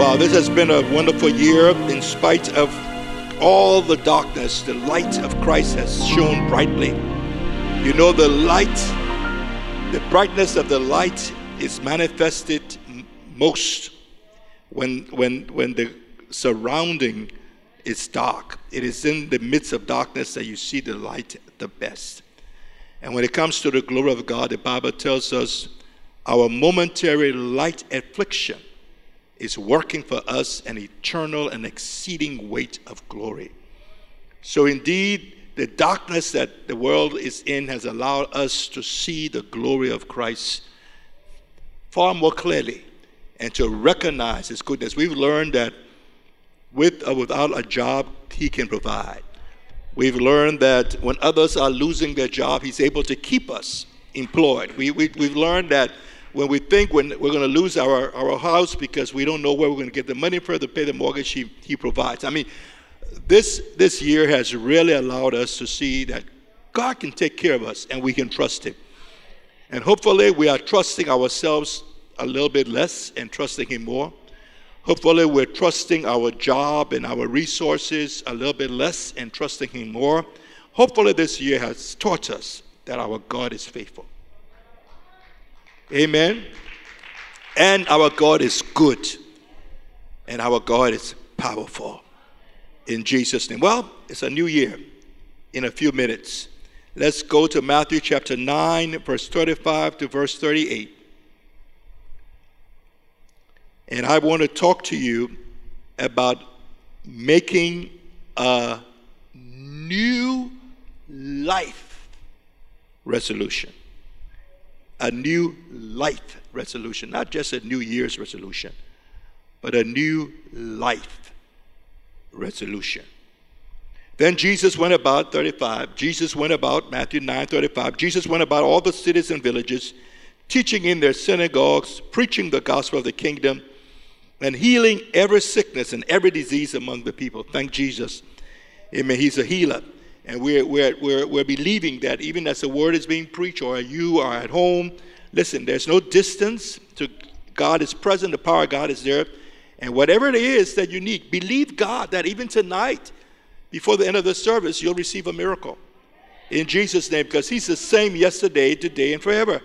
Wow, this has been a wonderful year in spite of all the darkness. The light of Christ has shone brightly. You know, the light, the brightness of the light is manifested most when, when, when the surrounding is dark. It is in the midst of darkness that you see the light the best. And when it comes to the glory of God, the Bible tells us our momentary light affliction is working for us an eternal and exceeding weight of glory. So, indeed, the darkness that the world is in has allowed us to see the glory of Christ far more clearly and to recognize his goodness. We've learned that with or without a job, he can provide. We've learned that when others are losing their job, he's able to keep us employed. We, we, we've learned that when we think when we're going to lose our, our house because we don't know where we're going to get the money for to pay the mortgage, he, he provides. I mean, this, this year has really allowed us to see that God can take care of us and we can trust Him. And hopefully, we are trusting ourselves a little bit less and trusting Him more. Hopefully, we're trusting our job and our resources a little bit less and trusting Him more. Hopefully, this year has taught us that our God is faithful. Amen. And our God is good. And our God is powerful. In Jesus' name. Well, it's a new year in a few minutes. Let's go to Matthew chapter 9, verse 35 to verse 38. And I want to talk to you about making a new life resolution a new life resolution, not just a New Year's resolution, but a new life resolution. Then Jesus went about 35. Jesus went about Matthew 9 35. Jesus went about all the cities and villages, teaching in their synagogues, preaching the gospel of the kingdom, and healing every sickness and every disease among the people. Thank Jesus. Amen. He's a healer. And we're, we're, we're, we're believing that even as the word is being preached, or you are at home, listen, there's no distance to God is present, the power of God is there. And whatever it is that you need, believe God that even tonight, before the end of the service, you'll receive a miracle. In Jesus' name, because He's the same yesterday, today, and forever.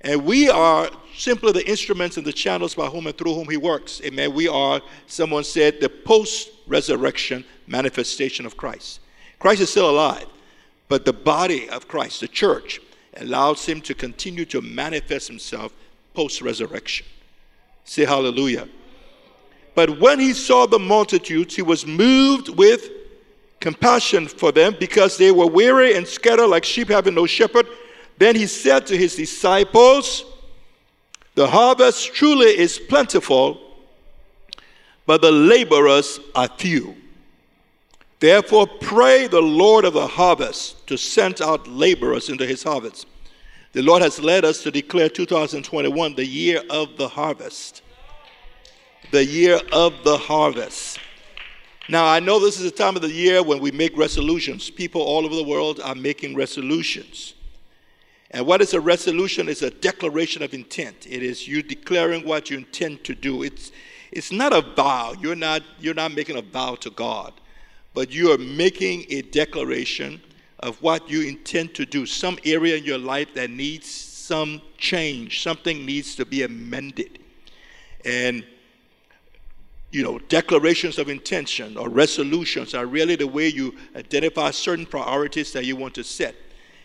And we are simply the instruments and the channels by whom and through whom He works. Amen. We are, someone said, the post resurrection manifestation of Christ. Christ is still alive, but the body of Christ, the church, allows him to continue to manifest himself post resurrection. Say hallelujah. But when he saw the multitudes, he was moved with compassion for them because they were weary and scattered like sheep having no shepherd. Then he said to his disciples, The harvest truly is plentiful, but the laborers are few. Therefore, pray the Lord of the harvest to send out laborers into his harvest. The Lord has led us to declare 2021 the year of the harvest. The year of the harvest. Now, I know this is a time of the year when we make resolutions. People all over the world are making resolutions. And what is a resolution? It's a declaration of intent. It is you declaring what you intend to do. It's, it's not a vow. You're not, you're not making a vow to God but you are making a declaration of what you intend to do, some area in your life that needs some change, something needs to be amended. And you know, declarations of intention or resolutions are really the way you identify certain priorities that you want to set.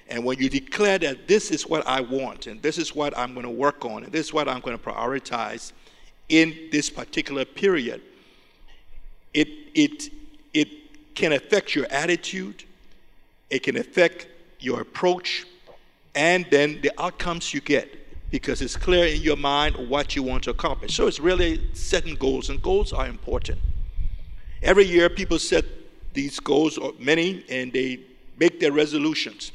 And when you declare that this is what I want, and this is what I'm going to work on, and this is what I'm going to prioritize in this particular period, it, it, can affect your attitude, it can affect your approach, and then the outcomes you get because it's clear in your mind what you want to accomplish. So it's really setting goals, and goals are important. Every year, people set these goals, or many, and they make their resolutions.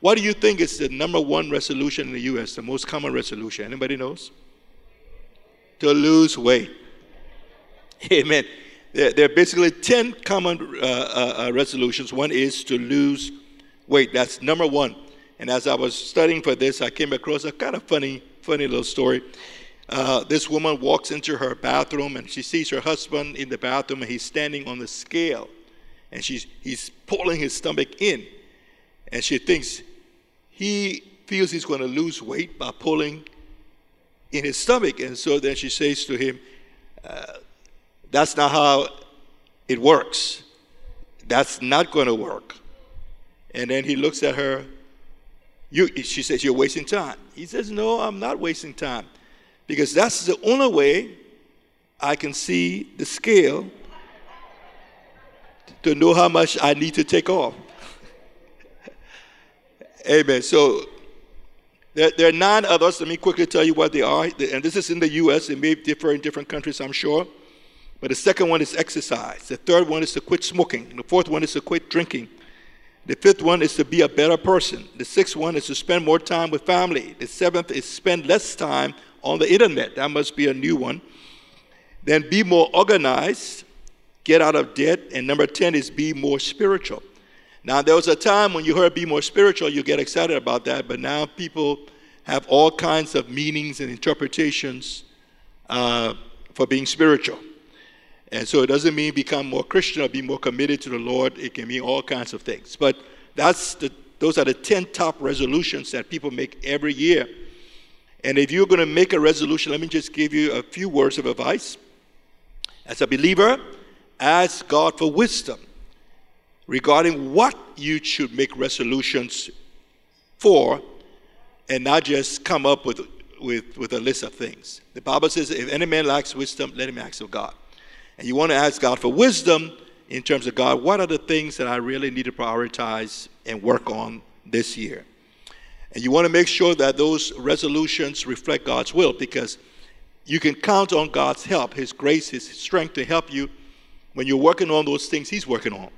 What do you think is the number one resolution in the U.S., the most common resolution? Anybody knows? To lose weight. Amen. There, there are basically 10 common uh, uh, uh, resolutions. One is to lose weight. That's number one. And as I was studying for this, I came across a kind of funny, funny little story. uh, this woman walks into her bathroom and she sees her husband in the bathroom and he's standing on the scale and she's, he's pulling his stomach in. And she thinks he feels he's going to lose weight by pulling in his stomach. And so then she says to him, uh, That's not how it works. That's not going to work. And then he looks at her. You, she says, You're wasting time. He says, No, I'm not wasting time. Because that's the only way I can see the scale to know how much I need to take off. Amen. So there, there, are nine others. Let me quickly tell you what they are. And this is in the U.S. It may differ in different countries, I'm sure. But the second one is exercise. The third one is to quit smoking. The fourth one is to quit drinking. The fifth one is to be a better person. The sixth one is to spend more time with family. The seventh is spend less time on the internet. That must be a new one. Then be more organized, get out of debt. And number 10 is be more spiritual. Now, there was a time when you heard be more spiritual, you get excited about that, but now people have all kinds of meanings and interpretations uh, for being spiritual. And so it doesn't mean become more Christian or be more committed to the Lord. It can mean all kinds of things. But that's the, those are the 10 top resolutions that people make every year. And if you're going to make a resolution, let me just give you a few words of advice. As a believer, ask God for wisdom regarding what you should make resolutions for and not just come up with, with, with a list of things. The Bible says, if any man lacks wisdom, let him ask of God. And you want to ask God for wisdom in terms of God, what are the things that I really need to prioritize and work on this year? And you want to make sure that those resolutions reflect God's will because you can count on God's help, His grace, His strength to help you when you're working on those things He's working on.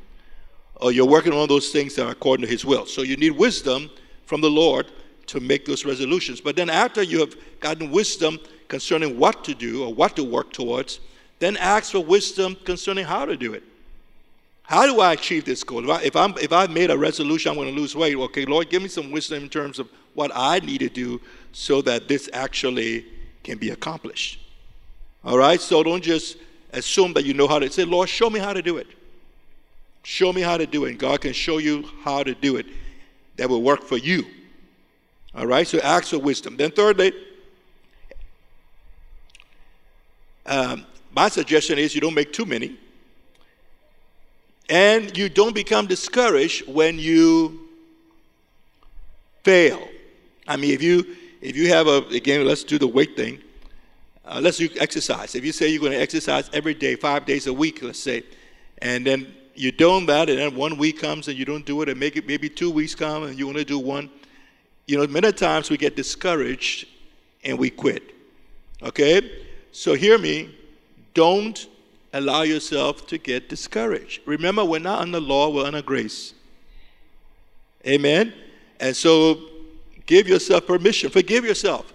Or you're working on those things that are according to His will. So you need wisdom from the Lord to make those resolutions. But then after you have gotten wisdom concerning what to do or what to work towards, then ask for wisdom concerning how to do it. How do I achieve this goal? If, I, if, I'm, if I've made a resolution, I'm going to lose weight, okay, Lord, give me some wisdom in terms of what I need to do so that this actually can be accomplished. All right? So don't just assume that you know how to say, Lord, show me how to do it. Show me how to do it. And God can show you how to do it that will work for you. All right? So ask for wisdom. Then, thirdly, um, my suggestion is you don't make too many. And you don't become discouraged when you fail. I mean, if you if you have a again, let's do the weight thing. Uh, let's do exercise. If you say you're going to exercise every day, five days a week, let's say, and then you're doing that, and then one week comes and you don't do it, and make it maybe two weeks come and you to do one. You know, many times we get discouraged and we quit. Okay, so hear me. Don't allow yourself to get discouraged. Remember, we're not under law, we're under grace. Amen? And so give yourself permission. Forgive yourself.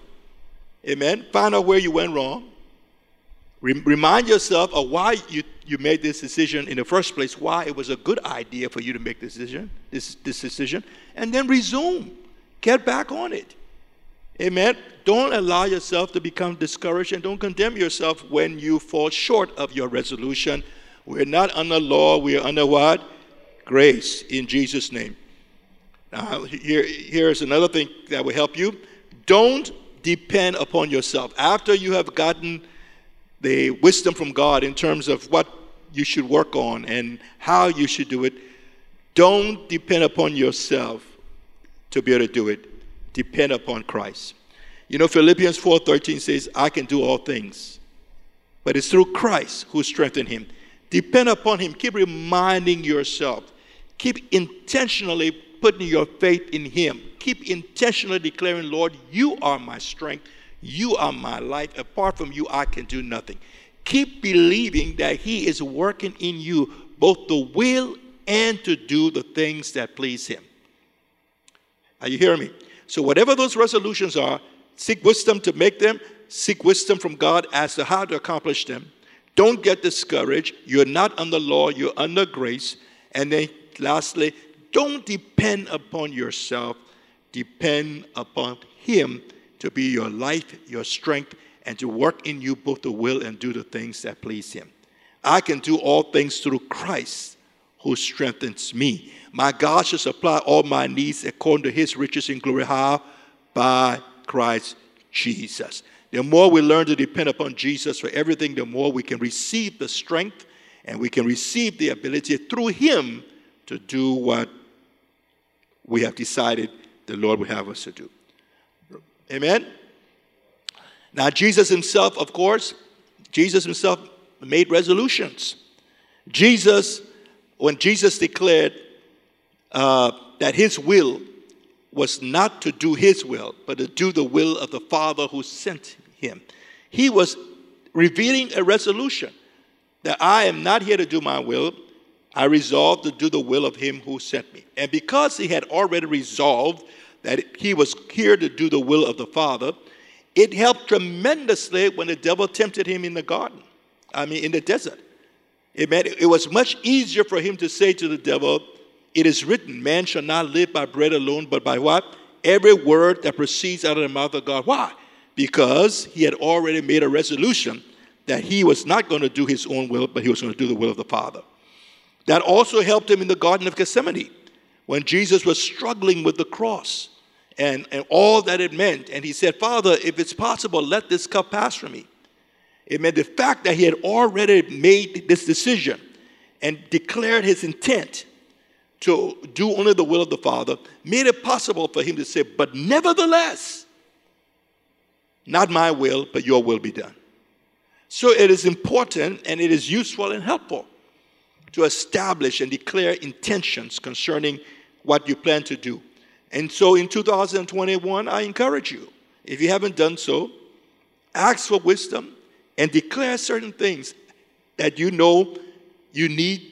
Amen? Find out where you went wrong. remind yourself of why you, you made this decision in the first place, why it was a good idea for you to make this decision, this, this decision, and then resume. Get back on it. Amen. Don't allow yourself to become discouraged and don't condemn yourself when you fall short of your resolution. We're not under law, we are under what? Grace in Jesus' name. Now, here, here's another thing that will help you. Don't depend upon yourself. After you have gotten the wisdom from God in terms of what you should work on and how you should do it, don't depend upon yourself to be able to do it depend upon Christ. You know, Philippians 4:13 says, I can do all things. But it's through Christ who strengthened him. Depend upon him. Keep reminding yourself. Keep intentionally putting your faith in him. Keep intentionally declaring, Lord, you are my strength. You are my life. Apart from you, I can do nothing. Keep believing that he is working in you both the will and to do the things that please him. Are you hearing me? So, whatever those resolutions are, seek wisdom to make them, seek wisdom from God as to how to accomplish them. Don't get discouraged. You're not under law, you're under grace. And then, lastly, don't depend upon yourself, depend upon Him to be your life, your strength, and to work in you both the will and do the things that please him. I can do all things through Christ who strengthens me. My God shall supply all my needs according to his riches in glory. How? By Christ Jesus. The more we learn to depend upon Jesus for everything, the more we can receive the strength and we can receive the ability through him to do what we have decided the Lord would have us to do. Amen? Now, Jesus himself, of course, Jesus himself made resolutions. Jesus, when Jesus declared uh, that his will was not to do his will, but to do the will of the Father who sent him, he was revealing a resolution that I am not here to do my will. I resolved to do the will of him who sent me. And because he had already resolved that he was here to do the will of the Father, it helped tremendously when the devil tempted him in the garden, I mean, in the desert. It, meant it was much easier for him to say to the devil, It is written, man shall not live by bread alone, but by what? Every word that proceeds out of the mouth of God. Why? Because he had already made a resolution that he was not going to do his own will, but he was going to do the will of the Father. That also helped him in the Garden of Gethsemane when Jesus was struggling with the cross and, and all that it meant. And he said, Father, if it's possible, let this cup pass from me. It meant the fact that he had already made this decision and declared his intent to do only the will of the Father made it possible for him to say, But nevertheless, not my will, but your will be done. So it is important and it is useful and helpful to establish and declare intentions concerning what you plan to do. And so in 2021, I encourage you, if you haven't done so, ask for wisdom and declare certain things that you know you need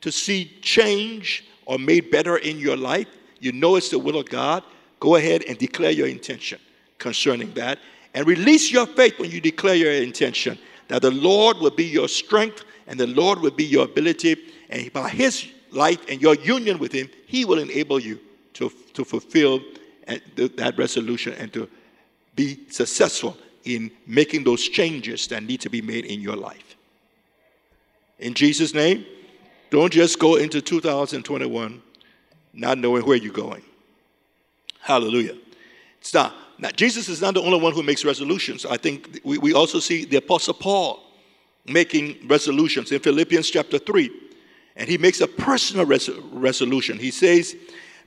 to see change or made better in your life. You know it's the will of God. Go ahead and declare your intention concerning that. And release your faith when you declare your intention that the Lord will be your strength and the Lord will be your ability. And by His life and your union with Him, He will enable you to, to fulfill uh, that resolution and to be successful in making those changes that need to be made in your life. In Jesus' name, don't just go into 2021 not knowing where you're going. Hallelujah. It's not. Now, Jesus is not the only one who makes resolutions. I think we, we also see the Apostle Paul making resolutions in Philippians chapter 3. And he makes a personal res- resolution. He says,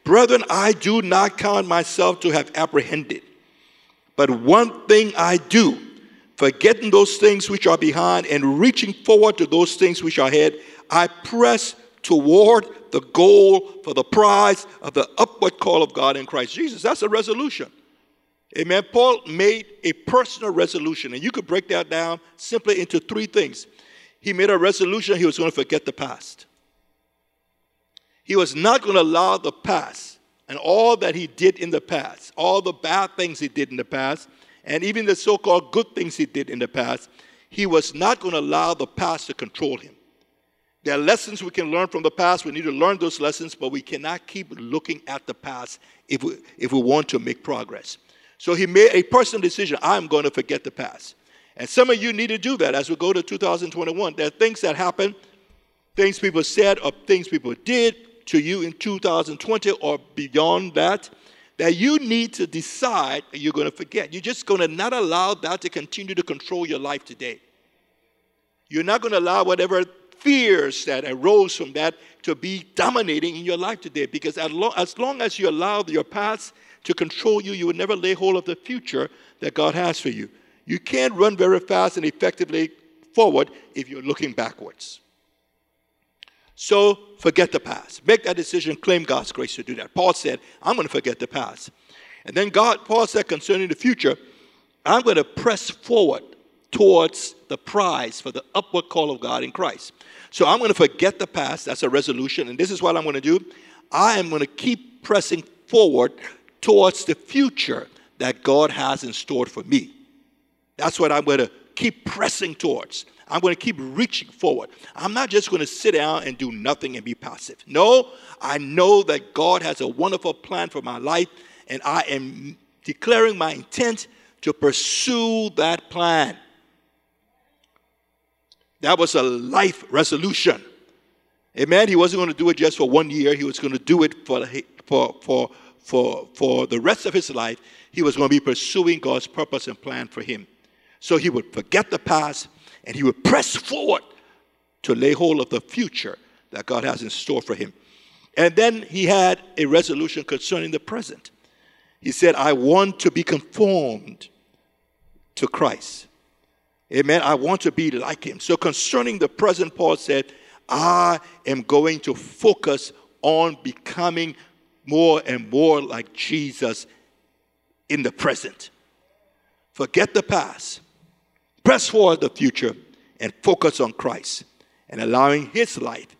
Brethren, I do not count myself to have apprehended, but one thing I do, forgetting those things which are behind and reaching forward to those things which are ahead, I press toward the goal for the prize of the upward call of God in Christ Jesus. That's a resolution. Amen. Paul made a personal resolution, and you could break that down simply into three things. He made a resolution he was going to forget the past. He was not going to allow the past and all that he did in the past, all the bad things he did in the past, and even the so called good things he did in the past, he was not going to allow the past to control him. There are lessons we can learn from the past. We need to learn those lessons, but we cannot keep looking at the past if we, if we want to make progress. So he made a personal decision I'm going to forget the past. And some of you need to do that as we go to 2021. There are things that happen, things people said, or things people did, to you in 2020 or beyond that that you need to decide you're going to forget. You're just going to not allow that to continue to control your life today. You're not going to allow whatever fears that arose from that to be dominating in your life today because as long, as you allow your past to control you, you will never lay hold of the future that God has for you. You can't run very fast and effectively forward if you're looking backwards. So forget the past. Make that decision, claim God's grace to do that. Paul said, I'm going to forget the past. And then God, Paul said concerning the future, I'm going to press forward towards the prize for the upward call of God in Christ. So I'm going to forget the past. That's a resolution. And this is what I'm going to do. I am going to keep pressing forward towards the future that God has in store for me. That's what I'm going to keep pressing towards. I'm going to keep reaching forward. I'm not just going to sit down and do nothing and be passive. No, I know that God has a wonderful plan for my life, and I am declaring my intent to pursue that plan. That was a life resolution. Amen. He wasn't going to do it just for one year. He was going to do it for, for, for, for, for the rest of his life. He was going to be pursuing God's purpose and plan for him. So he would forget the past and he would press forward to lay hold of the future that God has in store for him. And then he had a resolution concerning the present. He said, I want to be conformed to Christ. Amen. I want to be like him. So concerning the present, Paul said, I am going to focus on becoming more and more like Jesus in the present. Forget the past, press forward the future, and focus on Christ and allowing his life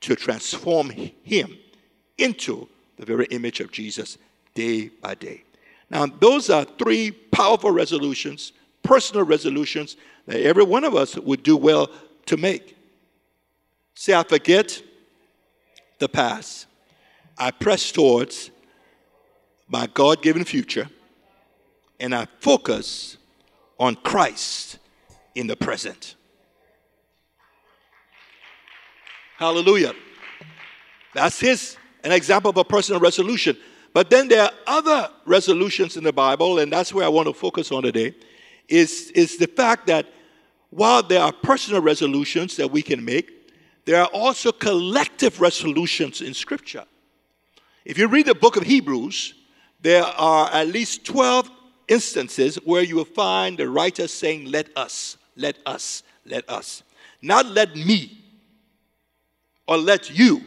to transform him into the very image of Jesus day by day. Now, those are three powerful resolutions, personal resolutions that every one of us would do well to make. Say, I forget the past. I press towards my God given future, and I focus on Christ in the present. Hallelujah. That's his an example of a personal resolution. But then there are other resolutions in the Bible, and that's where I want to focus on today, is, is the fact that while there are personal resolutions that we can make, there are also collective resolutions in Scripture. If you read the book of Hebrews, there are at least 12 instances where you will find the writer saying, Let us, let us, let us. Not let me or let you,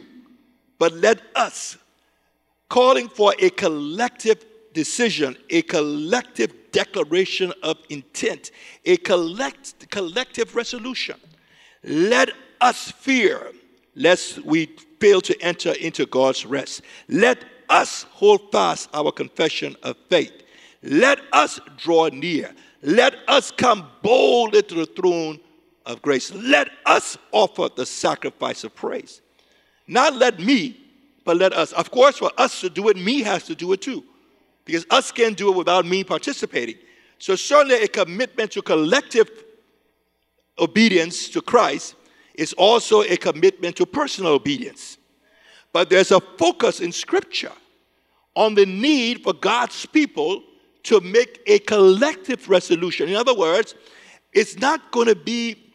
but let us calling for a collective decision, a collective declaration of intent, a collect, collective resolution. Let us fear lest we fail to enter into God's rest. Let us hold fast our confession of faith. Let us draw near. Let us come boldly to the throne of grace. Let us offer the sacrifice of praise. Not let me, but let us. Of course, for us to do it, me has to do it too. Because us can't do it without me participating. So, certainly, a commitment to collective obedience to Christ is also a commitment to personal obedience. But there's a focus in Scripture on the need for God's people to make a collective resolution. In other words, it's not going to be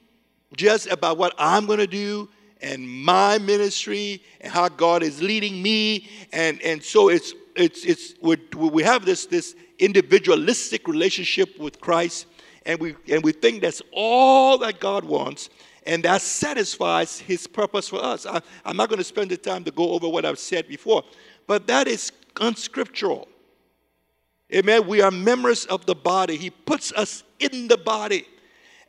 just about what I'm going to do and my ministry and how God is leading me. And, and so it's, it's, it's, we have this, this individualistic relationship with Christ, and we, and we think that's all that God wants, and that satisfies His purpose for us. I, I'm not going to spend the time to go over what I've said before, but that is unscriptural. Amen. We are members of the body. He puts us in the body.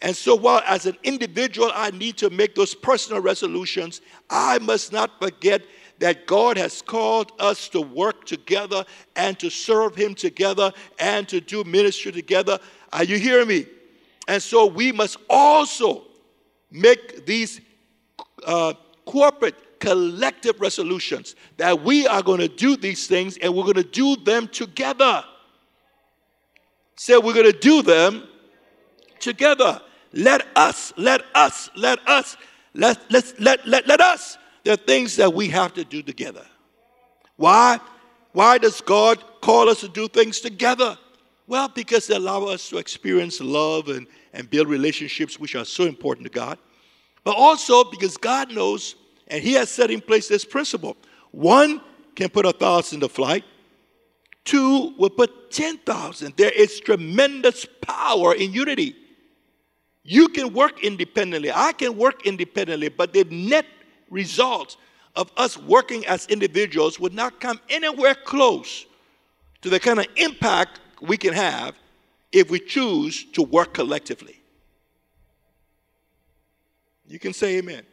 And so, while as an individual I need to make those personal resolutions, I must not forget that God has called us to work together and to serve Him together and to do ministry together. Are you hearing me? And so, we must also make these uh, corporate collective resolutions that we are going to do these things and we're going to do them together. Say, so we're going to do them together. Let us, let us, let us, let, let, let, let, let us. There are things that we have to do together. Why? Why does God call us to do things together? Well, because they allow us to experience love and, and build relationships which are so important to God. But also because God knows and He has set in place this principle. One can put a thousand to flight, two will put 10,000. There is tremendous power in unity. You can work independently. I can work independently, but the net result of us working as individuals would not come anywhere close to the kind of impact we can have if we choose to work collectively. You can say amen.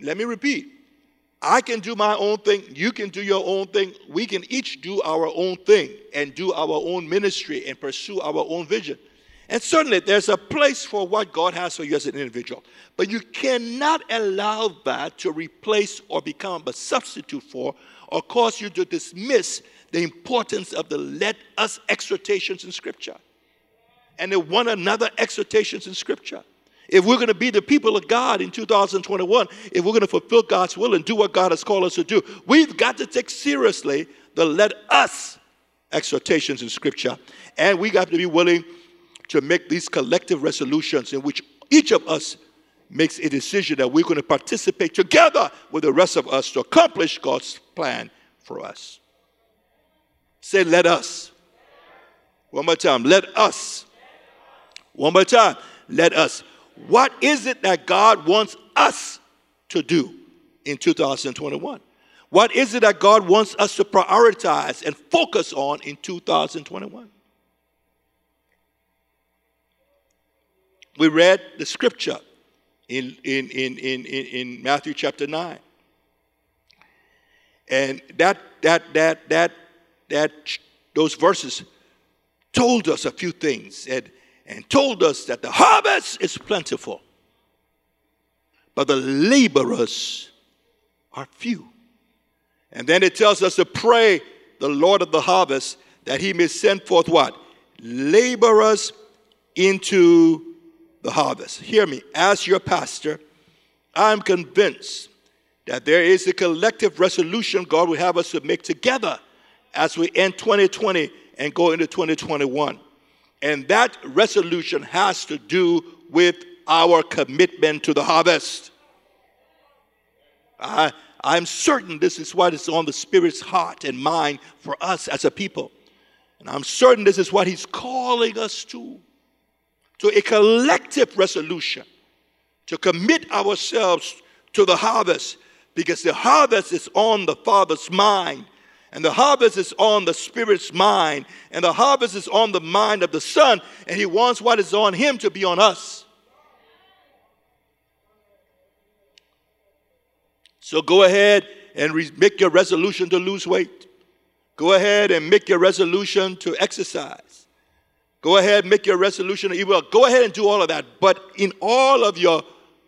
Let me repeat. I can do my own thing. You can do your own thing. We can each do our own thing and do our own ministry and pursue our own vision. And certainly there's a place for what God has for you as an individual. But you cannot allow that to replace or become a substitute for or cause you to dismiss the importance of the let us exhortations in Scripture and the one another exhortations in Scripture. If we're going to be the people of God in 2021, if we're going to fulfill God's will and do what God has called us to do, we've got to take seriously the let us exhortations in Scripture. And we got to be willing to make these collective resolutions in which each of us makes a decision that we're going to participate together with the rest of us to accomplish God's plan for us. Say, let us. One more time, let us. One more time, let us. What is it that God wants us to do in 2021? What is it that God wants us to prioritize and focus on in 2021? We read the scripture in, in, in, in, in Matthew chapter 9. And that, that, that, that, that, those verses told us a few things and, and told us that the harvest is plentiful, but the laborers are few. And then it tells us to pray the Lord of the harvest that he may send forth what? Laborers into the harvest. Hear me, as your pastor, I'm convinced that there is a collective resolution God will have us to make together as we end 2020 and go into 2021. And that resolution has to do with our commitment to the harvest. I, I'm certain this is what is on the Spirit's heart and mind for us as a people. And I'm certain this is what He's calling us to to a collective resolution to commit ourselves to the harvest because the harvest is on the Father's mind. And the harvest is on the Spirit's mind. And the harvest is on the mind of the Son. And He wants what is on Him to be on us. So go ahead and re- make your resolution to lose weight. Go ahead and make your resolution to exercise. Go ahead, make your resolution. Well, go ahead and do all of that. But in all of your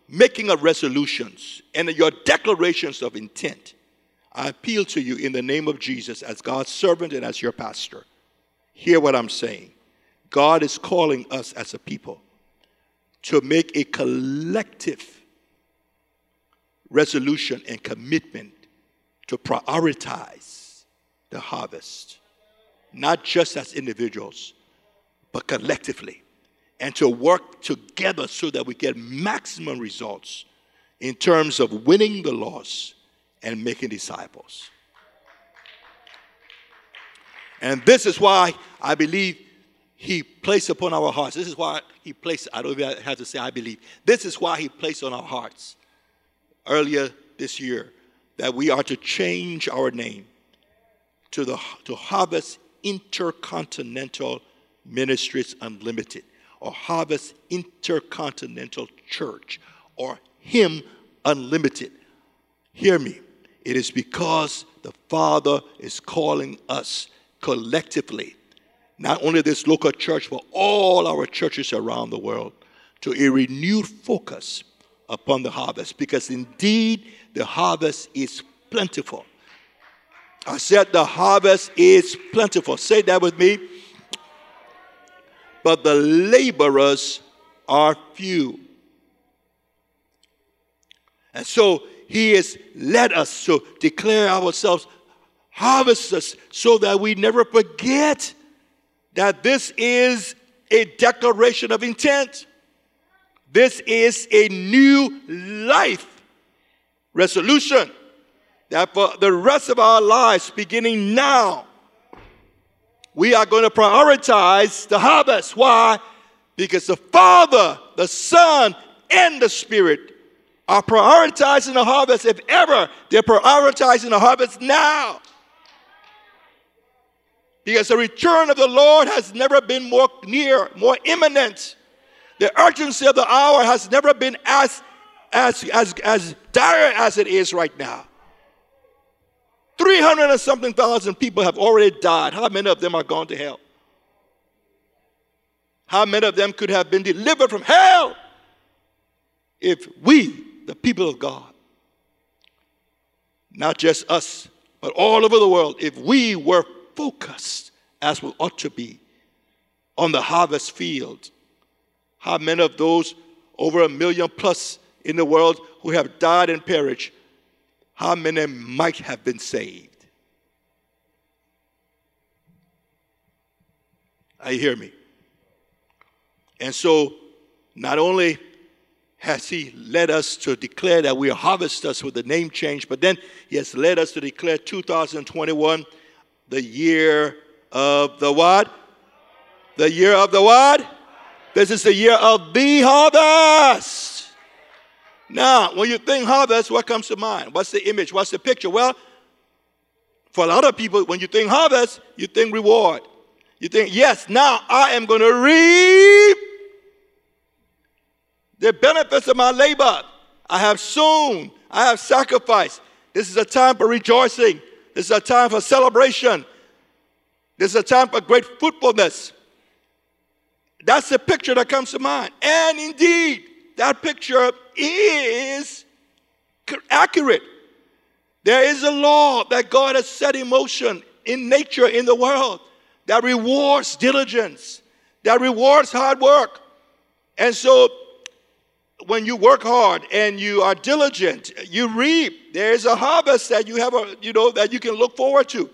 making of resolutions and your declarations of intent, I appeal to you in the name of Jesus as God's servant and as your pastor. Hear what I'm saying. God is calling us as a people to make a collective resolution and commitment to prioritize the harvest, not just as individuals but collectively, and to work together so that we get maximum results in terms of winning the lost and making disciples. And this is why I believe he placed upon our hearts. This is why he placed, I don't even have to say I believe. This is why he placed on our hearts earlier this year that we are to change our name to the to Harvest Intercontinental Ministries Unlimited or Harvest Intercontinental Church or Him Unlimited. Hear me. It is because the Father is calling us collectively, not only this local church, but all our churches around the world, to a renewed focus upon the harvest because indeed the harvest is plentiful. I said the harvest is plentiful. Say that with me but the laborers are few. And so he has led us to declare ourselves harvesters so that we never forget that this is a declaration of intent. This is a new life resolution that for the rest of our lives, beginning now, we are going to prioritize the harvest. Why? Because the Father, the Son, and the Spirit are prioritizing the harvest. If ever, they're prioritizing the harvest now. Because the return of the Lord has never been more near, more imminent. The urgency of the hour has never been as, as, as, as dire as it is right now. 300 and something thousand people have already died. How many of them are gone to hell? How many of them could have been delivered from hell if we, the people of God, not just us, but all over the world, if we were focused as we ought to be on the harvest field, how many of those over a million plus in the world who have died and perished, how many might have been saved? I hear me? And so, not only has He led us to declare that we are harvesters with the name change, but then He has led us to declare 2021 the year of the what? The year of the what? This is the year of the harvest. Now, when you think harvest, what comes to mind? What's the image? What's the picture? Well, for a lot of people, when you think harvest, you think reward. You think, yes, now I am going to reap the benefits of my labor. I have sown, I have sacrificed. This is a time for rejoicing. This is a time for celebration. This is a time for great fruitfulness. That's the picture that comes to mind. And indeed, that picture is accurate. There is a law that God has set in motion in nature, in the world, that rewards diligence, that rewards hard work. And so, when you work hard and you are diligent, you reap. There is a harvest that you have, a, you know, that you can look forward to.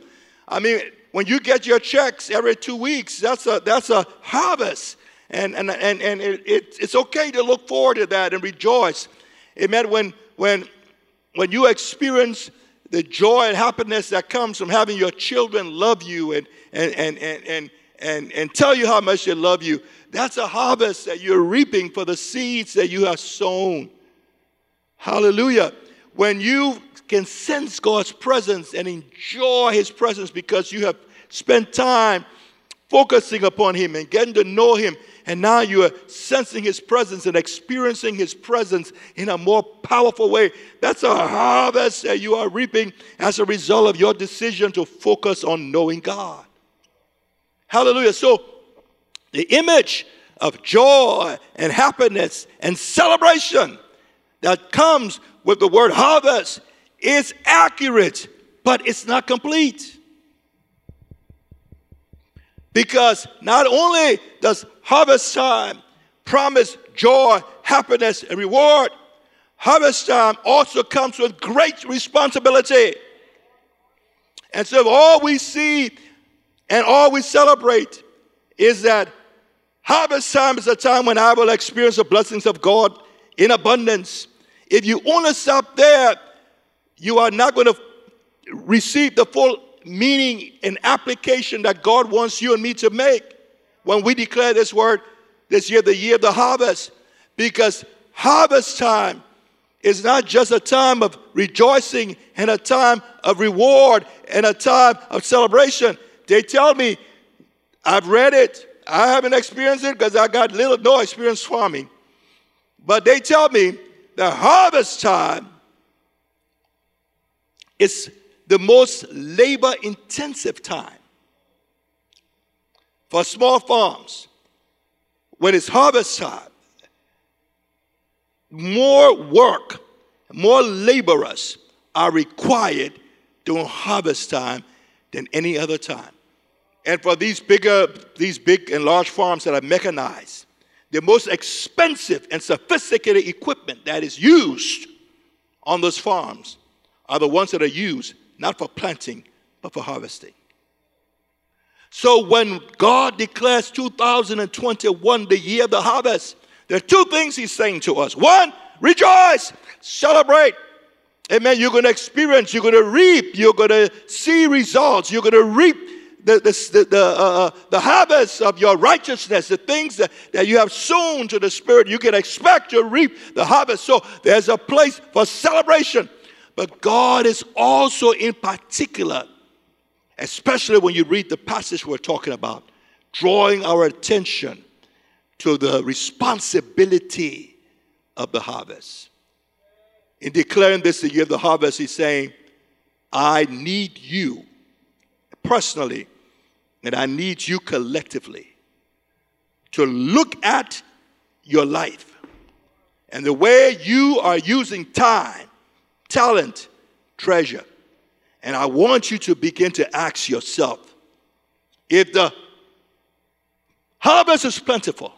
I mean, when you get your checks every two weeks, that's a that's a harvest. And, and, and, and it, it, it's okay to look forward to that and rejoice. Amen. When, when, when you experience the joy and happiness that comes from having your children love you and, and, and, and, and, and, and tell you how much they love you, that's a harvest that you're reaping for the seeds that you have sown. Hallelujah. When you can sense God's presence and enjoy His presence because you have spent time focusing upon Him and getting to know Him and now you are sensing His presence and experiencing His presence in a more powerful way. That's a harvest that you are reaping as a result of your decision to focus on knowing God. Hallelujah. So, the image of joy and happiness and celebration that comes with the word harvest is accurate, but it's not complete. Because not only does harvest time promise joy, happiness, and reward, harvest time also comes with great responsibility. And so, all we see and all we celebrate is that harvest time is a time when I will experience the blessings of God in abundance. If you only stop there, you are not going to receive the full meaning and application that God wants you and me to make when we declare this word this year, the year of the harvest. Because harvest time is not just a time of rejoicing and a time of reward and a time of celebration. They tell me, I've read it, I haven't experienced it because I got little no experience farming. But they tell me the harvest time is the most labor intensive time for small farms when it's harvest time. More work, more laborers are required during harvest time than any other time. And for these bigger, these big and large farms that are mechanized, the most expensive and sophisticated equipment that is used on those farms are the ones that are used not for planting, but for harvesting. So when God declares 2021 the year of the harvest, there are two things He's saying to us. One, rejoice, celebrate. Amen. You're going to experience, you're going to reap, you're going to see results, you're going to reap the, the, the, uh, uh, the harvest of your righteousness, the things that, that you have sown to the Spirit, you can expect to reap the harvest. So there's a place for celebration. But God is also in particular, especially when you read the passage we're talking about, drawing our attention to the responsibility of the harvest. In declaring this the year of the harvest, he's saying, I need you personally, and I need you collectively to look at your life and the way you are using time, talent, treasure. And I want you to begin to ask yourself if the harvest is plentiful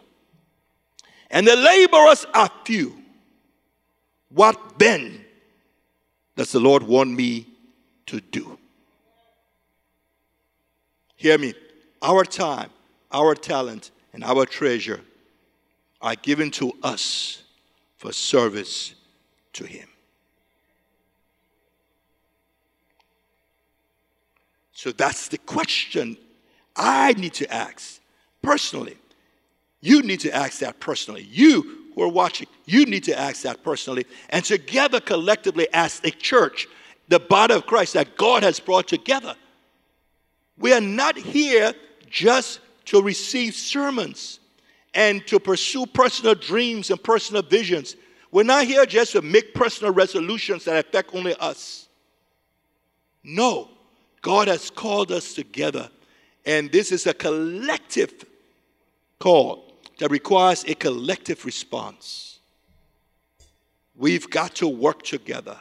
and the laborers are few, what then does the Lord want me to do? Hear me. Our time, our talent, and our treasure are given to us for service to Him. So that's the question I need to ask personally. You need to ask that personally. You who are watching, you need to ask that personally. And together, collectively, as a church, the body of Christ that God has brought together, we are not here just to receive sermons and to pursue personal dreams and personal visions. We're not here just to make personal resolutions that affect only us. No, God has called us together, and this is a collective call that requires a collective response. We've got to work together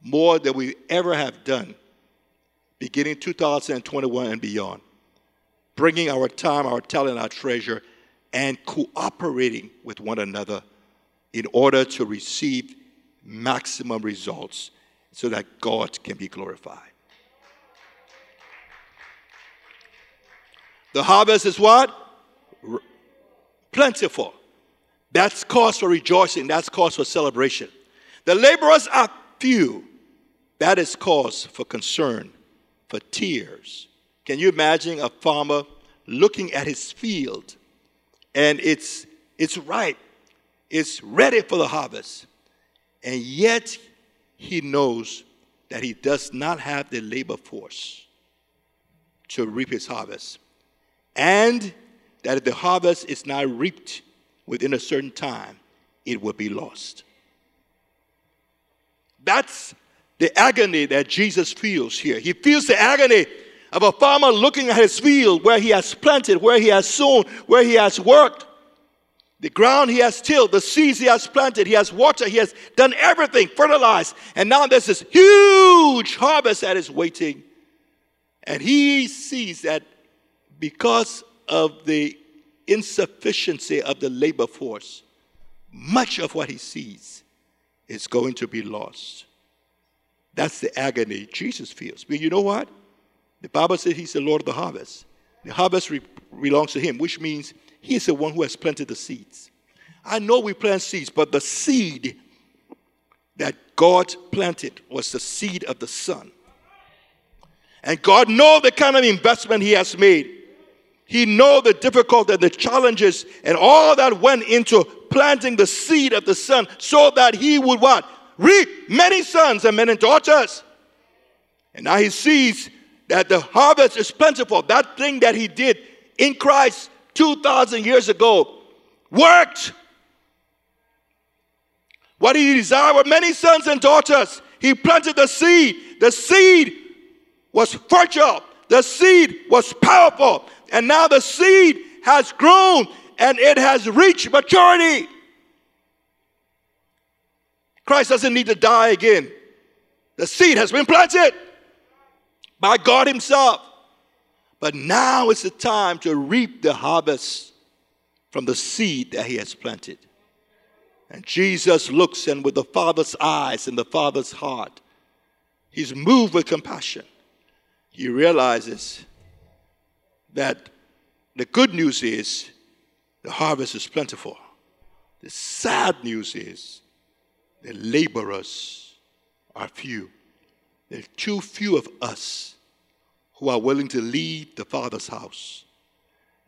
more than we ever have done, beginning 2021 and beyond, bringing our time, our talent, our treasure, and cooperating with one another in order to receive maximum results so that God can be glorified. The harvest is what? plentiful. That's cause for rejoicing. That's cause for celebration. The laborers are few. That is cause for concern, for tears. Can you imagine a farmer looking at his field and it's, it's ripe, it's ready for the harvest, and yet he knows that he does not have the labor force to reap his harvest. And that if the harvest is not reaped within a certain time, it will be lost. That's the agony that Jesus feels here. He feels the agony of a farmer looking at his field where he has planted, where he has sown, where he has worked. The ground he has tilled, the seeds he has planted, he has watered, he has done everything, fertilized. And now there's this huge harvest that is waiting. And he sees that because of the insufficiency of the labor force, much of what he sees is going to be lost. That's the agony Jesus feels. But you know what? The Bible says he's the Lord of the harvest. The harvest re- belongs to him, which means he is the one who has planted the seeds. I know we plant seeds, but the seed that God planted was the seed of the Son. And God knows the kind of investment he has made he know the difficulty and the challenges and all that went into planting the seed of the son so that he would what? Reap many sons and many daughters. And now he sees that the harvest is plentiful. That thing that he did in Christ 2,000 years ago worked. What he desired were many sons and daughters. He planted the seed. The seed was fertile. The seed was powerful. And now the seed has grown and it has reached maturity. Christ doesn't need to die again. The seed has been planted by God Himself. But now is the time to reap the harvest from the seed that He has planted. And Jesus looks and with the Father's eyes and the Father's heart, He's moved with compassion. He realizes that the good news is the harvest is plentiful. The sad news is the laborers are few. There are too few of us who are willing to leave the Father's house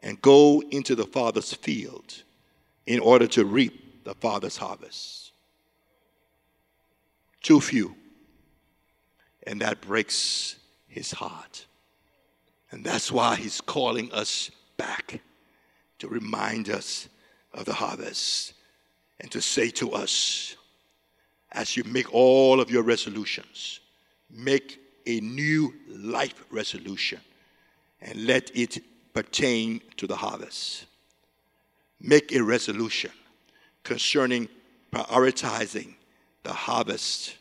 and go into the Father's field in order to reap the Father's harvest. Too few. And that breaks his heart. And that's why he's calling us back to remind us of the harvest and to say to us, as you make all of your resolutions, make a new life resolution and let it pertain to the harvest. make a resolution concerning prioritizing the harvest,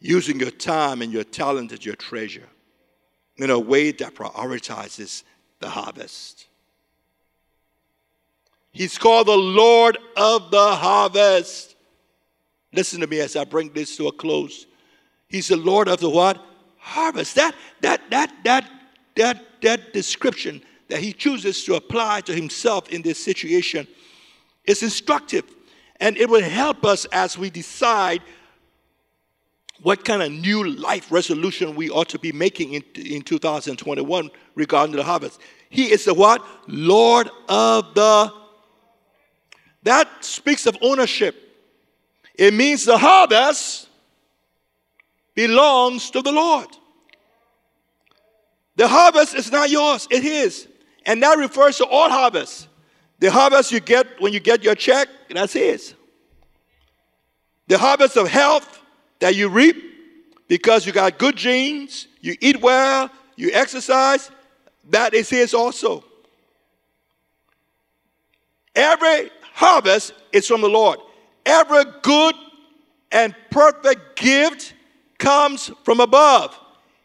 using your time and your talent as your treasure in a way that prioritizes the harvest. He's called the Lord of the harvest. Listen to me as I bring this to a close. He's the Lord of the what? Harvest. That that that that that that description that he chooses to apply to himself in this situation is instructive and it will help us as we decide what kind of new life resolution we ought to be making in, in 2021 regarding the harvest. He is the what? Lord of the. That speaks of ownership. It means the harvest belongs to the Lord. The harvest is not yours, it is. And that refers to all harvests. The harvest you get when you get your check, that's his. The harvest of health that you reap because you got good genes, you eat well, you exercise, that is his also. Every harvest is from the Lord. Every good and perfect gift comes from above.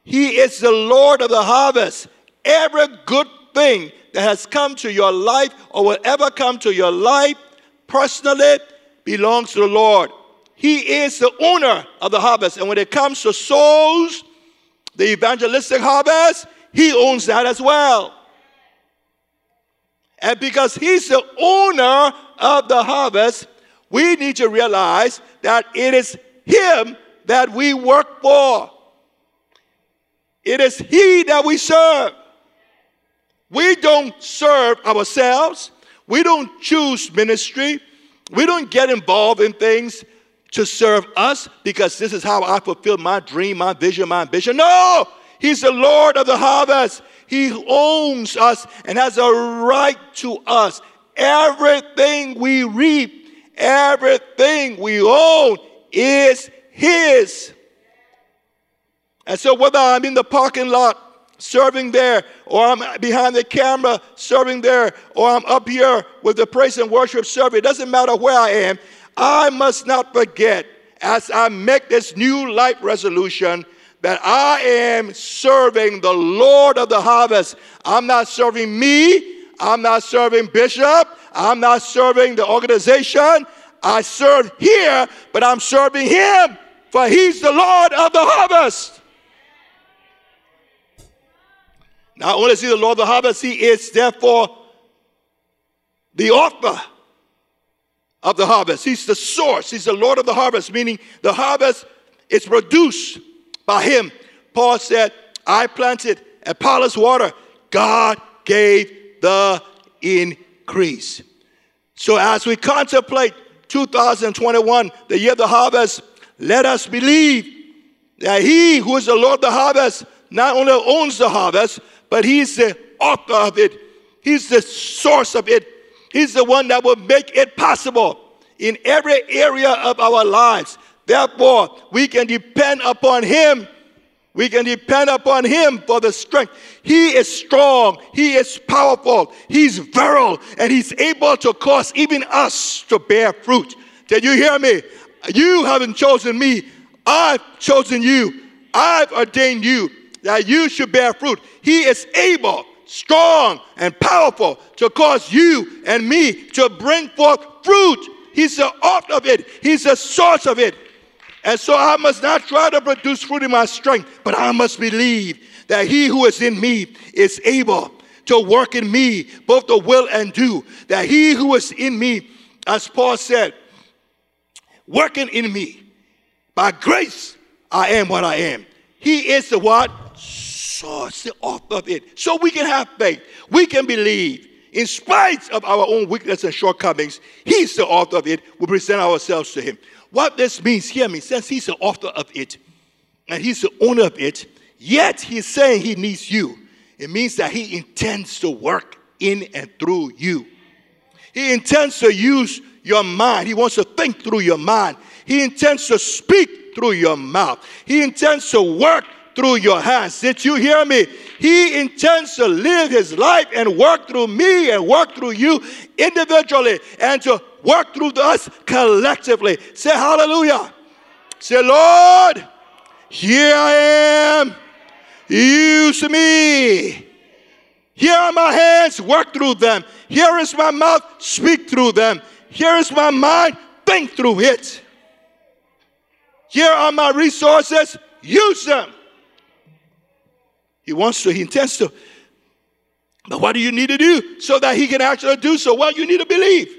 He is the Lord of the harvest. Every good thing that has come to your life or will ever come to your life personally belongs to the Lord. He is the owner of the harvest. And when it comes to souls, the evangelistic harvest, he owns that as well. And because he's the owner of the harvest, we need to realize that it is him that we work for. It is he that we serve. We don't serve ourselves. We don't choose ministry. We don't get involved in things to serve us because this is how I fulfill my dream, my vision, my ambition. No! He's the Lord of the harvest. He owns us and has a right to us. Everything we reap, everything we own is His. And so, whether I'm in the parking lot serving there, or I'm behind the camera serving there, or I'm up here with the praise and worship serving, it doesn't matter where I am. I must not forget as I make this new life resolution that I am serving the Lord of the harvest. I'm not serving me. I'm not serving Bishop. I'm not serving the organization. I serve here, but I'm serving Him, for He's the Lord of the harvest. Not only is He the Lord of the harvest, He is therefore the author of the harvest. He's the source. He's the Lord of the harvest, meaning the harvest is produced by Him. Paul said, I planted, Apollos water. God gave the increase. So as we contemplate 2021, the year of the harvest, let us believe that He who is the Lord of the harvest not only owns the harvest, but He's the author of it. He's the source of it. He's the one that will make it possible in every area of our lives. Therefore, we can depend upon Him. We can depend upon Him for the strength. He is strong, He is powerful, He's virile, and He's able to cause even us to bear fruit. Did you hear me? You haven't chosen me, I've chosen you. I've ordained you that you should bear fruit. He is able strong and powerful to cause you and me to bring forth fruit. He's the author of it, He's the source of it. And so I must not try to produce fruit in my strength, but I must believe that He who is in me is able to work in me both the will and do. That He who is in me, as Paul said, working in me, by grace I am what I am. He is the what? Source, the author of it. So we can have faith. We can believe. In spite of our own weakness and shortcomings, He's the author of it. We present ourselves to Him. What this means, hear me, since He's the author of it and He's the owner of it, yet He's saying He needs you. It means that He intends to work in and through you. He intends to use your mind. He wants to think through your mind. He intends to speak through your mouth. He intends to work through your hands. Did you hear me? He intends to live his life and work through me and work through you individually and to work through us collectively. Say hallelujah. Say, Lord, here I am. Use me. Here are my hands, work through them. Here is my mouth, speak through them. Here is my mind, think through it. Here are my resources, use them. He wants to, he intends to. But what do you need to do so that he can actually do so? Well, you need to believe.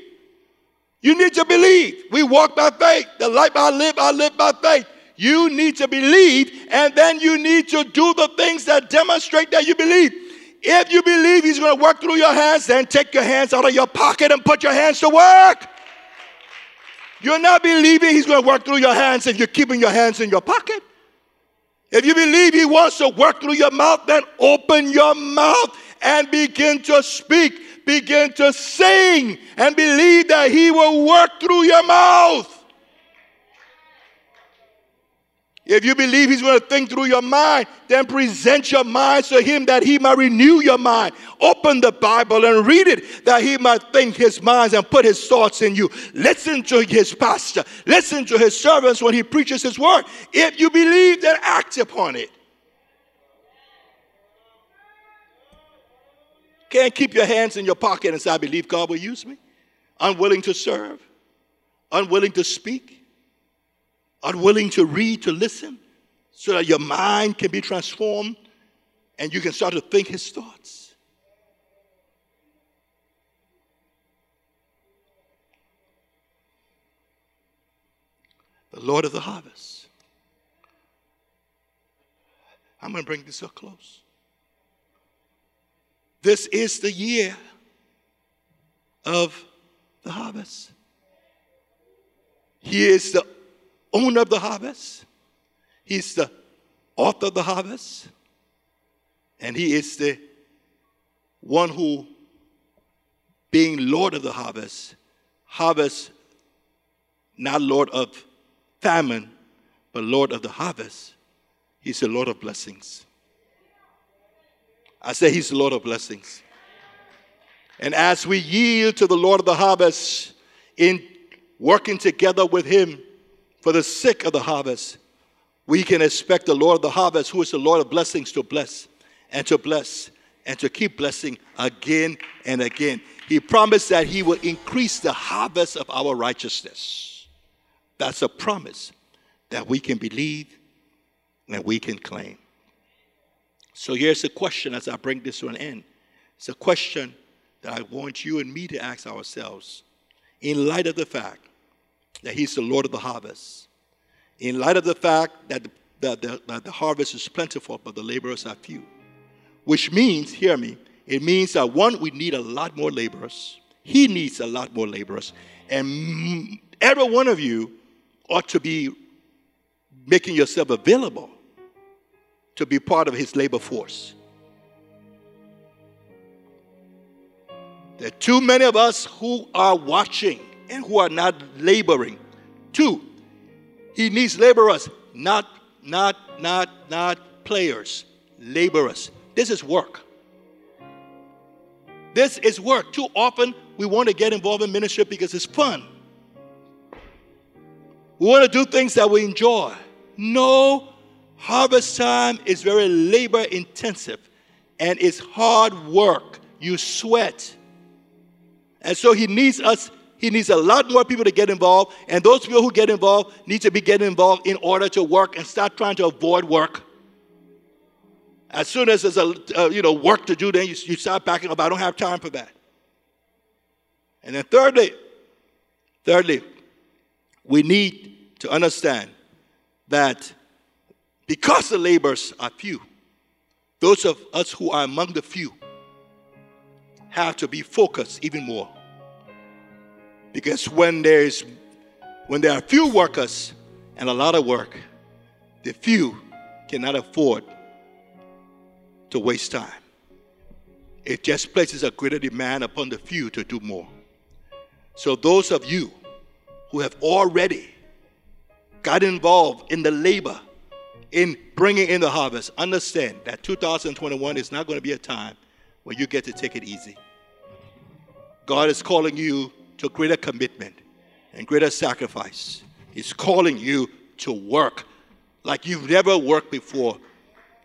You need to believe. We walk by faith. The life I live, I live by faith. You need to believe, and then you need to do the things that demonstrate that you believe. If you believe He's going to work through your hands, then take your hands out of your pocket and put your hands to work. You're not believing He's going to work through your hands if you're keeping your hands in your pocket. If you believe He wants to work through your mouth, then open your mouth and begin to speak, begin to sing, and believe that He will work through your mouth. If you believe He's going to think through your mind, then present your mind to Him that He might renew your mind. Open the Bible and read it that He might think His minds and put His thoughts in you. Listen to His pastor, listen to His servants when He preaches His word. If you believe, then act upon it. Can't keep your hands in your pocket and say, I believe God will use me. Unwilling to serve, unwilling to speak unwilling to read, to listen, so that your mind can be transformed and you can start to think his thoughts. The Lord of the harvest. I'm going to bring this up close. This is the year of the harvest. He is the owner of the harvest, He's the author of the harvest, and He is the one who, being Lord of the harvest, harvest, not Lord of famine, but Lord of the harvest. He's the Lord of blessings. I say He's the Lord of blessings. And as we yield to the Lord of the harvest in working together with Him, for the sake of the harvest, we can expect the Lord of the harvest, who is the Lord of blessings, to bless and to bless and to keep blessing again and again. He promised that He will increase the harvest of our righteousness. That's a promise that we can believe and we can claim. So here's a question as I bring this to an end. It's a question that I want you and me to ask ourselves in light of the fact that He's the Lord of the harvest. In light of the fact that the, that the, that the harvest is plentiful, but the laborers are few. Which means, hear me, it means that one, we need a lot more laborers. He needs a lot more laborers. And every one of you ought to be making yourself available to be part of his labor force. There are too many of us who are watching and who are not laboring. Two, he needs laborers, not, not, not, not players, laborers. This is work. This is work. Too often we want to get involved in ministry because it's fun. We want to do things that we enjoy. No, harvest time is very labor intensive and it's hard work. You sweat. And so he needs us he needs a lot more people to get involved, and those people who get involved need to be getting involved in order to work and start trying to avoid work. As soon as there's a uh, you know work to do, then you, you start backing up. I don't have time for that. And then thirdly, thirdly, we need to understand that because the labors are few, those of us who are among the few have to be focused even more because when there's when there are few workers and a lot of work, the few cannot afford to waste time. It just places a greater demand upon the few to do more. So those of you who have already got involved in the labor, in bringing in the harvest, understand that 2021 is not going to be a time where you get to take it easy. God is calling you to greater commitment and greater sacrifice. He's calling you to work like you've never worked before.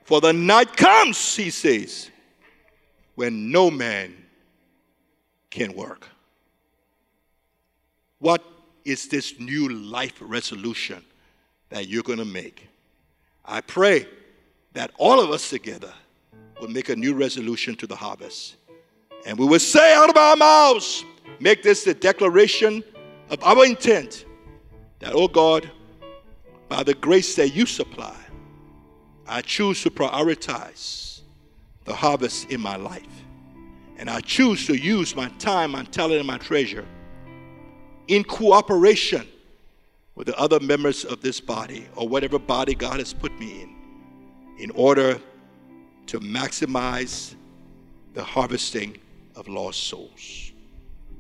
For the night comes, he says, when no man can work. What is this new life resolution that you're going to make? I pray that all of us together will make a new resolution to the harvest. And we will say out of our mouths, make this the declaration of our intent that, oh God, by the grace that you supply, I choose to prioritize the harvest in my life. And I choose to use my time, my talent, and my treasure in cooperation with the other members of this body or whatever body God has put me in, in order to maximize the harvesting of lost souls.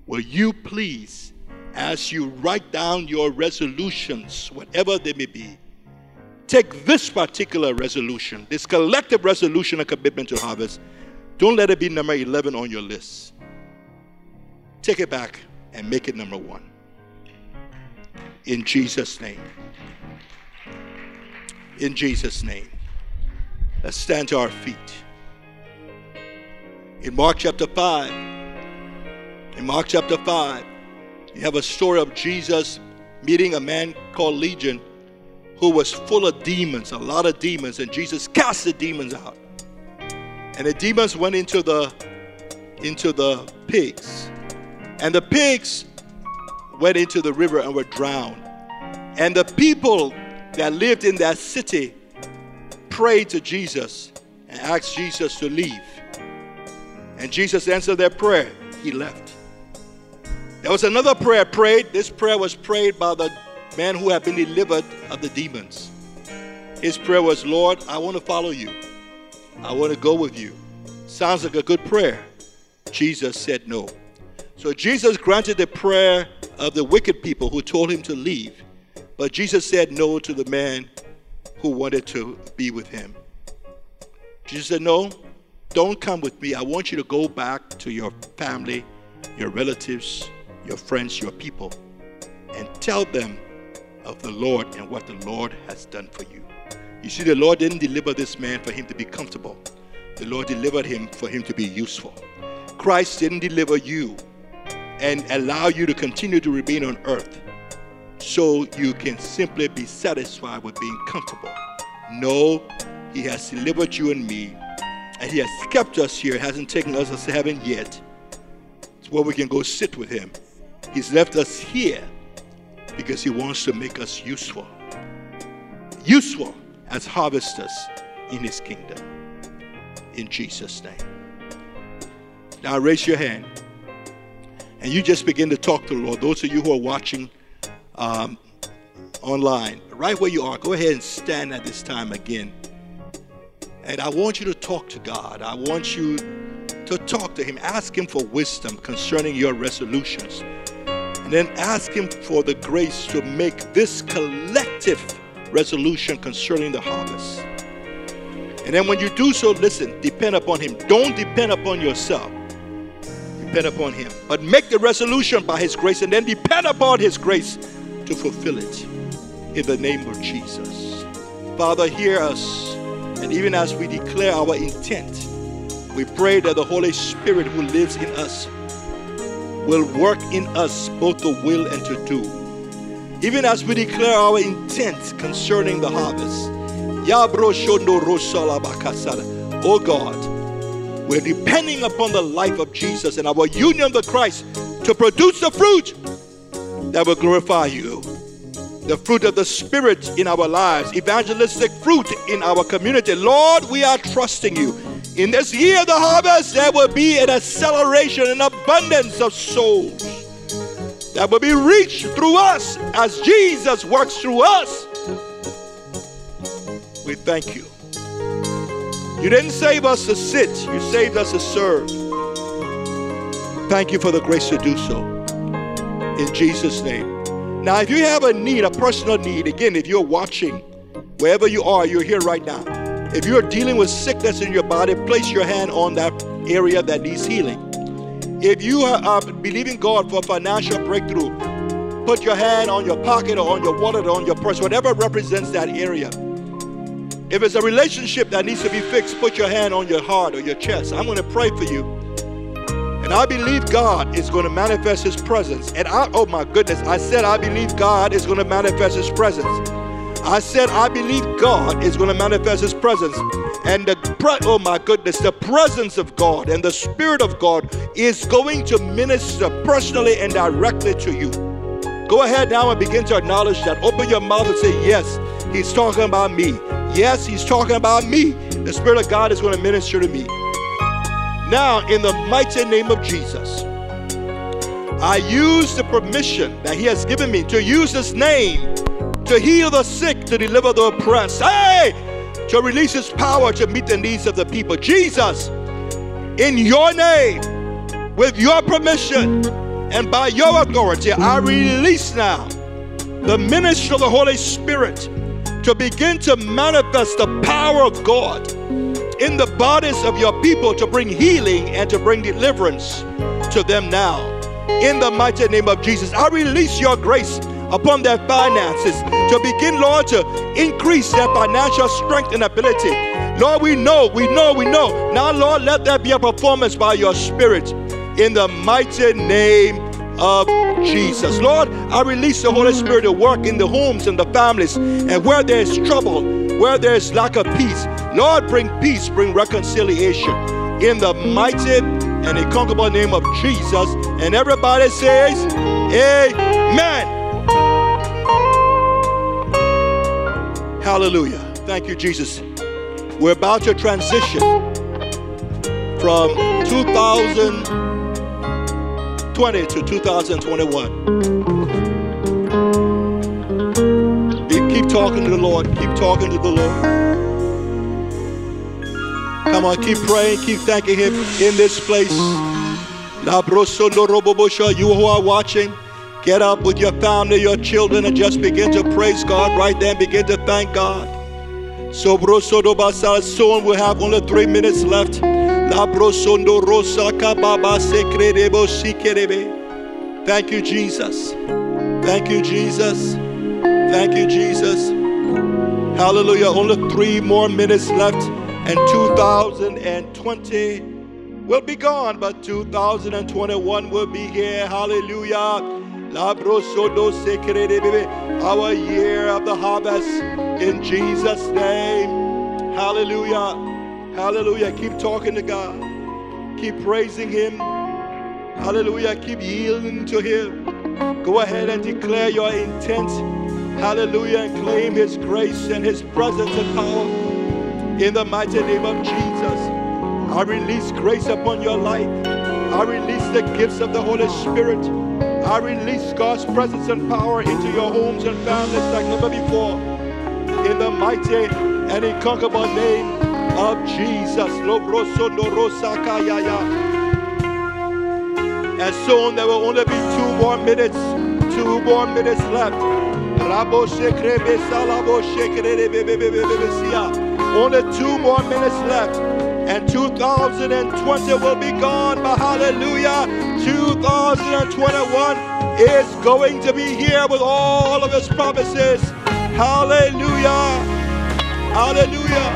Will you please, as you write down your resolutions, whatever they may be, take this particular resolution, this collective resolution of commitment to harvest, don't let it be number 11 on your list. Take it back and make it number one. In Jesus' name. In Jesus' name. Let's stand to our feet. In Mark chapter 5, in Mark chapter 5, you have a story of Jesus meeting a man called Legion who was full of demons, a lot of demons, and Jesus cast the demons out. And the demons went into the into the pigs. And the pigs went into the river and were drowned. And the people that lived in that city prayed to Jesus and asked Jesus to leave. And Jesus answered their prayer. He left. There was another prayer prayed. This prayer was prayed by the man who had been delivered of the demons. His prayer was, Lord, I want to follow you. I want to go with you. Sounds like a good prayer. Jesus said no. So Jesus granted the prayer of the wicked people who told him to leave. But Jesus said no to the man who wanted to be with him. Jesus said, No, don't come with me. I want you to go back to your family, your relatives, your friends, your people, and tell them of the Lord and what the Lord has done for you. You see, the Lord didn't deliver this man for him to be comfortable, the Lord delivered him for him to be useful. Christ didn't deliver you and allow you to continue to remain on earth so you can simply be satisfied with being comfortable. No, He has delivered you and me, and He has kept us here, hasn't taken us to heaven yet. It's where we can go sit with Him. He's left us here because He wants to make us useful. Useful as harvesters in His kingdom. In Jesus' name. Now raise your hand and you just begin to talk to the Lord. Those of you who are watching um, online, right where you are, go ahead and stand at this time again. And I want you to talk to God. I want you to talk to Him. Ask Him for wisdom concerning your resolutions. Then ask Him for the grace to make this collective resolution concerning the harvest. And then when you do so, listen, depend upon Him. Don't depend upon yourself depend upon Him. But make the resolution by His grace and then depend upon His grace to fulfill it in the name of Jesus. Father, hear us. And even as we declare our intent, we pray that the Holy Spirit who lives in us will work in us both to will and to do. Even as we declare our intent concerning the harvest. Oh God, we're depending upon the life of Jesus and our union with Christ to produce the fruit that will glorify you. The fruit of the Spirit in our lives, evangelistic fruit in our community. Lord, we are trusting you. In this year of the harvest, there will be an acceleration, an abundance of souls that will be reached through us as Jesus works through us. We thank you. You didn't save us to sit, you saved us to serve. Thank you for the grace to do so. In Jesus' name. Now, if you have a need, a personal need, again, if you're watching wherever you are, you're here right now. If you're dealing with sickness in your body, place your hand on that area that needs healing. If you are believing God for a financial breakthrough, put your hand on your pocket or on your wallet or on your purse, whatever represents that area. If it's a relationship that needs to be fixed, put your hand on your heart or your chest. I'm going to pray for you. And I believe God is going to manifest His presence. And I, oh my goodness, I said I believe God is going to manifest His presence. I said I believe God is going to manifest His presence. And the oh my goodness, the presence of God and the Spirit of God is going to minister personally and directly to you. Go ahead now and begin to acknowledge that. Open your mouth and say, Yes, He's talking about me. Yes, He's talking about me. The Spirit of God is going to minister to me. Now, in the mighty name of Jesus, I use the permission that He has given me to use His name to heal the sick, to deliver the oppressed. Hey! To release His power to meet the needs of the people. Jesus, in your name, with your permission, and by your authority, I release now the ministry of the Holy Spirit to begin to manifest the power of God in the bodies of your people to bring healing and to bring deliverance to them now. In the mighty name of Jesus, I release your grace upon their finances to begin, Lord, to increase their financial strength and ability. Lord, we know, we know, we know. Now, Lord, let there be a performance by your Spirit in the mighty name of Jesus. Lord, I release the Holy Spirit to work in the homes and the families and where there's trouble, where there's lack of peace. Lord, bring peace, bring reconciliation in the mighty and inconquerable name of Jesus. And everybody says, Amen. Hallelujah. Thank you, Jesus. We're about to transition from 2020 to 2021. Keep talking to the Lord. Keep talking to the Lord. Come on, keep praying, keep thanking Him in this place. You who are watching, get up with your family, your children, and just begin to praise God right there and begin to thank God. So, soon we'll have only three minutes left. Thank you, Jesus. Thank you, Jesus. Thank you, Jesus. Hallelujah. Only three more minutes left and 2020 will be gone, but 2021 will be here. Hallelujah. Our year of the harvest in Jesus' name. Hallelujah. Hallelujah. Keep talking to God. Keep praising Him. Hallelujah. Keep yielding to Him. Go ahead and declare your intent. Hallelujah. And claim His grace and His presence and power. In the mighty name of Jesus, I release grace upon your life. I release the gifts of the Holy Spirit. I release God's presence and power into your homes and families like never before. In the mighty and inconquerable name of Jesus. And soon there will only be two more minutes, two more minutes left. Only two more minutes left. And 2020 will be gone. But hallelujah, 2021 is going to be here with all of his promises. Hallelujah. Hallelujah.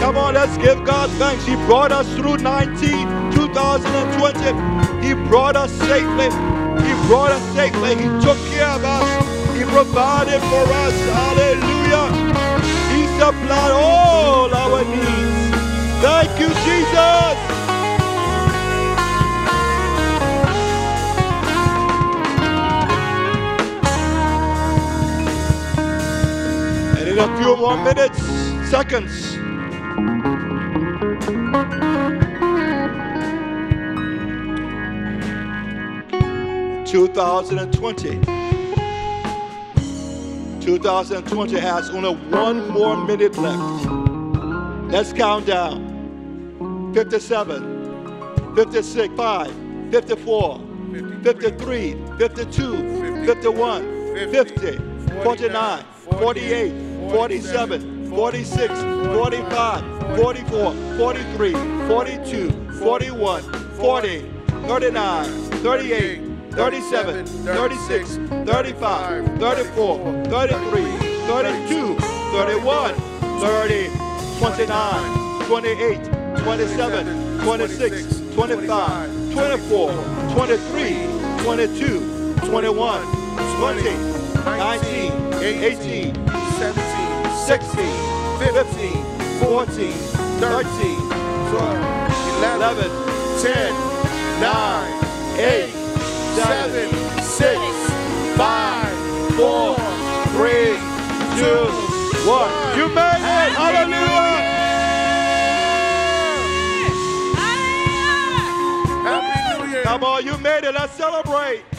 Come on, let's give God thanks. He brought us through 19, 2020. He brought us safely. He brought us safely. He took care of us. He provided for us. Hallelujah supplied all. Thank you, Jesus. And in a few more minutes, seconds, Two thousand and twenty. 2020 has only one more minute left. Let's count down 57, 56, 5, 54, 53, 52, 51, 50, 49, 48, 47, 46, 45, 44, 43, 42, 41, 40, 39, 38, 37, 36, 35, 34, 33, 32, 31, 30, 29, 28, 27, 26, 25, 24, 23, 22, 21, 20, 19, 18, 17, 16, 15, 14, 13, 12, 11, 10, 9, 8, 7, 6, 5, 4, 3, 2, 1. You made it! Hallelujah! Year. You made it. Let's celebrate.